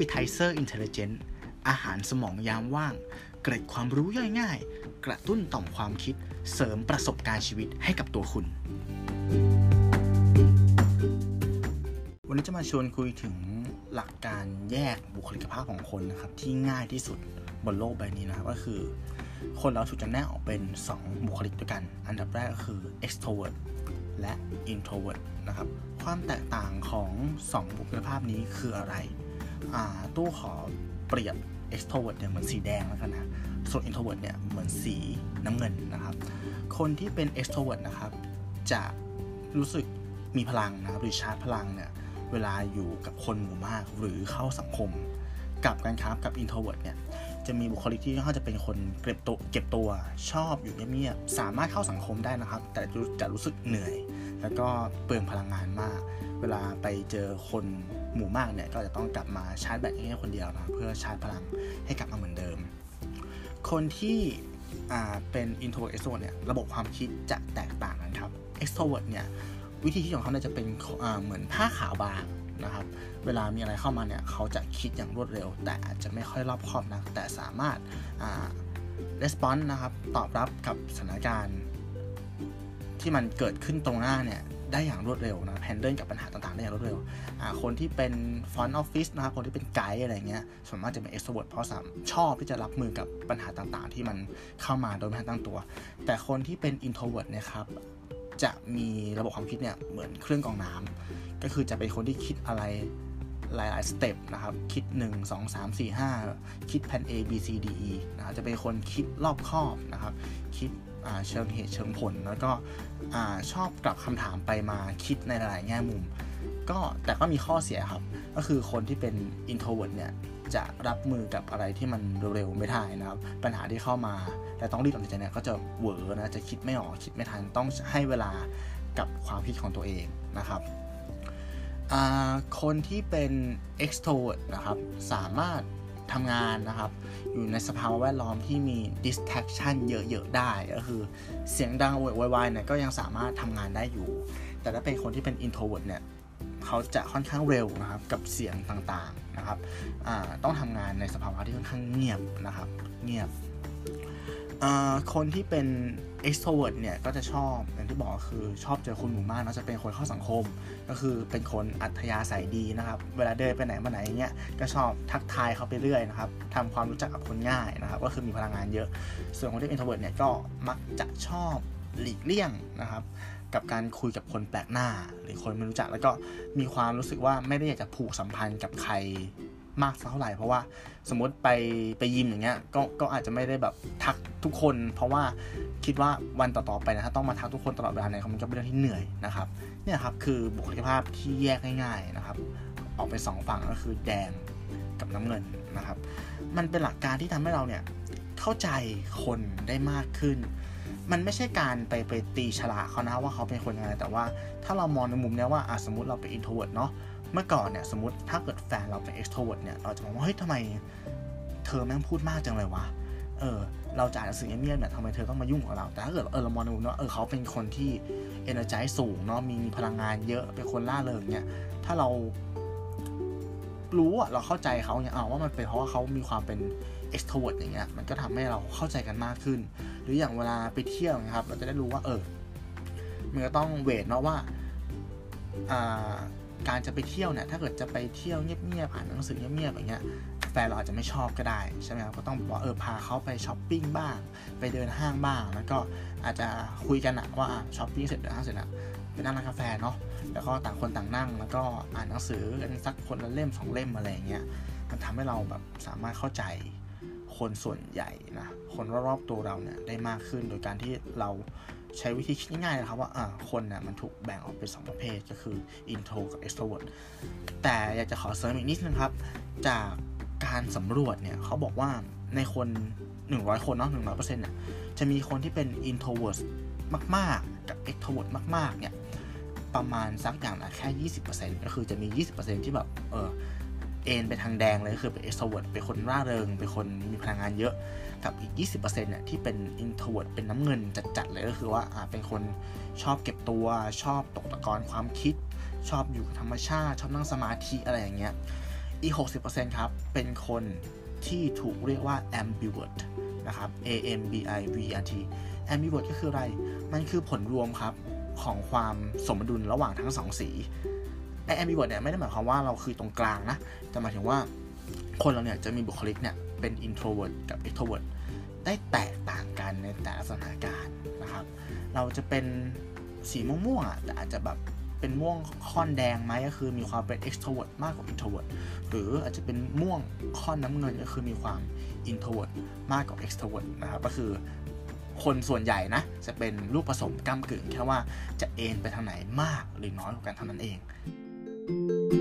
Appetizer Intelligent อาหารสมองยามว่าง เกร็ดความรู้ย่อยง่าย กระตุ้นต่อมความคิด เสริมประสบการณ์ชีวิตให้กับตัวคุณ วันนี้จะมาชวนคุยถึงหลักการแยกบุคลิกภาพของคนนะครับที่ง่ายที่สุดบนโลกใบนี้นะครับก็คือ คนเราถูกจำแนกออกเป็น 2 บุคลิกด้วยกัน อันดับแรกก็คือ extrovert และ introvert นะครับ ความแตกต่างของ 2 บุคลิกภาพนี้คืออะไร ตู้ขอเปรียบ extrovert เนี่ยเหมือนสีแดงแล้วกันนะส่วน introvert เนี่ยเหมือนสีน้ำเงินนะครับ คนที่เป็น extrovert นะครับ จะรู้สึกมีพลังนะครับหรือชาร์จพลังเนี่ยเวลาอยู่กับคนหมู่มากหรือเข้าสังคม กับการครับกับ introvert เนี่ยจะมีบุคลิกที่ค่อนข้างจะเป็นคนเก็บตัวเก็บตัวชอบอยู่เงียบๆสามารถเข้าสังคมได้นะครับ แต่จะรู้สึกเหนื่อย แล้วก็เปลืองพลังงานมาก เวลาไปเจอคน หมู่มากเนี่ยก็จะต้องกลับมาชาร์จแบตแค่คนเดียวนะเพื่อชาร์จพลังให้กลับมาเหมือนเดิม คนที่เป็น introvert extrovert เนี่ยระบบความคิดจะแตกต่างกันครับ extrovert เนี่ยวิธีคิดของเขาเนี่ยจะเป็นเหมือนผ้าขาวบางนะครับ เวลามีอะไรเข้ามาเนี่ยเขาจะคิดอย่างรวดเร็ว แต่อาจจะไม่ค่อยรอบคอบนะแต่สามารถ response นะครับตอบรับกับสถานการณ์ที่มันเกิดขึ้นตรงหน้าเนี่ย ได้อย่างรวดเร็วนะ handle กับปัญหาต่างๆ ได้อย่างรวดเร็วคนที่เป็น front office นะครับคนที่เป็นไกด์อะไรเงี้ยส่วนมากจะเป็น extrovert เพราะสามชอบที่จะรับมือกับปัญหาต่างๆ ที่มันเข้ามาโดยไม่ทันตั้งตัว แต่คนที่เป็น introvert นะครับจะมีระบบความคิดเนี่ยเหมือนเครื่องกรองน้ำก็คือจะเป็นคนที่คิดอะไรหลาย ๆ step นะครับ คิด 1 2 3 4 5 คิดแผน A B C D E นะจะเป็นคนคิดรอบคอบนะครับ คิด เชิงเหตุเชิงผล แล้วก็ชอบกลับคำถามไปมาคิดในหลาย ๆ แง่มุม ก็แต่ก็มีข้อเสียครับ ก็คือคนที่เป็น introvert เนี่ยจะรับมือกับอะไรที่มันเร็วๆไม่ได้นะครับ ปัญหาที่เข้ามาแต่ต้องรีบตัดสินใจเนี่ยก็จะเหวอนะจะคิดไม่ออกคิดไม่ทันต้องให้เวลากับความคิดของตัวเองนะครับคนที่เป็น extrovert นะครับสามารถ ทำงานนะครับ อยู่ในสภาวะแวดล้อมที่มี distraction เยอะๆได้ ก็คือเสียงดังโวยวายเนี่ยก็ยังสามารถทำงานได้อยู่ แต่ถ้าเป็นคนที่เป็น introvert เนี่ยเขาจะค่อนข้างเร็วนะครับกับเสียงต่างๆนะครับต้องทำงานในสภาวะที่ค่อนข้างเงียบนะครับ เงียบ คนที่เป็น extrovert เนี่ยก็จะชอบอย่างที่บอกคือชอบเจอคนหมู่มากนะจะเป็นคนเข้าสังคม ก็คือเป็นคนอัธยาศัยดีนะครับ เวลาเดินไปไหนมาไหนเงี้ยก็ชอบทักทายเขาไปเรื่อยนะครับทำความรู้จักกับคนง่ายนะครับ ก็คือมีพลังงานเยอะ ส่วนคนที่ introvert เนี่ยก็มักจะชอบหลีกเลี่ยงนะครับ กับการคุยกับคนแปลกหน้า หรือคนไม่รู้จักแล้วก็มีความรู้สึกว่าไม่ได้อยากจะผูกสัมพันธ์กับใคร มากสักเท่าไหร่เพราะว่าสมมติไปไปยิมอย่างเงี้ยก็ก็อาจจะไม่ได้แบบทักทุกคน เพราะว่าคิดว่าวันต่อๆไปนะถ้าต้องมาทักทุกคนตลอดเวลาเนี่ยมันก็เป็นเรื่องที่เหนื่อยนะครับเนี่ยครับคือบุคลิกภาพที่แยกง่ายๆนะครับออกเป็นสองฝั่งก็คือแดงกับน้ำเงินนะครับ มันเป็นหลักการที่ทำให้เราเนี่ยเข้าใจคนได้มากขึ้น มันไม่ใช่การไปไปตีตราเขานะว่าเขาเป็นคนยังไงแต่ว่าถ้าเรามองในมุมนี้ว่าสมมติเราเป็น introvert เนาะ เมื่อก่อนเนี่ยสมมติถ้าเกิดแฟนเราเป็น extrovert เนี่ยเราจะมองว่าเฮ้ยทำไมเธอแม่งพูดมากจังเลยวะเออเราจะอ่านหนังสือเงียบๆเนี่ยทำไมเธอต้องมายุ่งกับเรา แต่ถ้าเกิดเออเรามองในมุมว่าเออเขาเป็นคนที่ energy สูงเนาะมีพลังงานเยอะเป็นคนล่าเริงเนี่ยถ้าเรารู้อะเราเข้าใจเขาเนี่ยเอาว่ามันเป็นเพราะว่าเขามีความเป็น extrovert อย่างเงี้ยมันก็ทำให้เราเข้าใจกันมากขึ้น หรืออย่างเวลาไปเที่ยวนะครับ เราจะได้รู้ว่าเออมันก็ต้องเวทเนาะว่าอ่า การจะไปเที่ยวเนี่ยถ้าเกิดจะไปเที่ยวเงียบๆอ่านหนังสือเงียบๆอย่างเงี้ยแฟนเราอาจจะไม่ชอบก็ได้ใช่ไหมครับก็ต้องบอกเออพาเขาไปช้อปปิ้งบ้าง ไปเดินห้างบ้าง แล้วก็อาจจะคุยกันอะว่าช้อปปิ้งเสร็จเดินห้างเสร็จอะไปนั่งร้านกาแฟเนาะแล้วก็ต่างคนต่างนั่ง แล้วก็อ่านหนังสือกันสักคนละเล่มสองเล่มอะไรอย่างเงี้ยมันทำให้เราแบบสามารถเข้าใจคนส่วนใหญ่นะคนรอบๆตัวเราเนี่ยได้มากขึ้นโดยการที่เรา ใช้วิธีคิดง่ายๆนะครับว่าคนนี่ยมันถูกแบ่งออกเป็น 2 ประเภทก็คือ intro กับ extrovert แต่อยากจะขอเสริมอีกนิดนึงครับ จากการสำรวจเนี่ยเขาบอกว่าในคน 100 คนเนาะ100%เนี่ยจะมีคนที่เป็น introvert มาก ๆ กับ extrovert มาก ๆ เนี่ย ประมาณสักอย่างละแค่ 20%ก็คือจะมี 20%ที่แบบ เออ เอนไปทางแดงเลยคือเป็น extrovert เป็นคนร่าเริง เป็นคนมีพลังงานเยอะ กับอีก 20%เนี่ยที่เป็น introvert เป็นน้ำเงินจัดๆเลยก็คือว่าอ่าเป็นคนชอบเก็บตัว ชอบตกตะกอนความคิด ชอบอยู่กับธรรมชาติ ชอบนั่งสมาธิอะไรอย่างเงี้ย อีก 60%ครับ เป็นคนที่ถูกเรียกว่า ambivert นะครับ A M B I V R T ambivert ก็คืออะไร มันคือผลรวมครับของความสมดุลระหว่างทั้งสองสี ไอ ambivert เนี่ยไม่ได้หมายความว่าเราคือตรงกลางนะ แต่หมายถึงว่าคนเราเนี่ยจะมีบุคลิกเนี่ยเป็น introvert กับ extrovert ได้แตกต่างกันในแต่ละสถานการณ์นะครับ เราจะเป็นสีม่วงๆอะแต่อาจจะแบบเป็นม่วงค่อนแดงไหมก็คือมีความเป็น extrovert มากกว่า introvert หรืออาจจะเป็นม่วงค่อนน้ำเงินก็คือมีความ introvert มากกว่า extrovert นะครับก็คือคนส่วนใหญ่นะจะเป็นรูปผสมก้ากึ่งแค่ว่าจะเอนไปทางไหนมากหรือน้อยกว่ากันเท่านั้นเอง you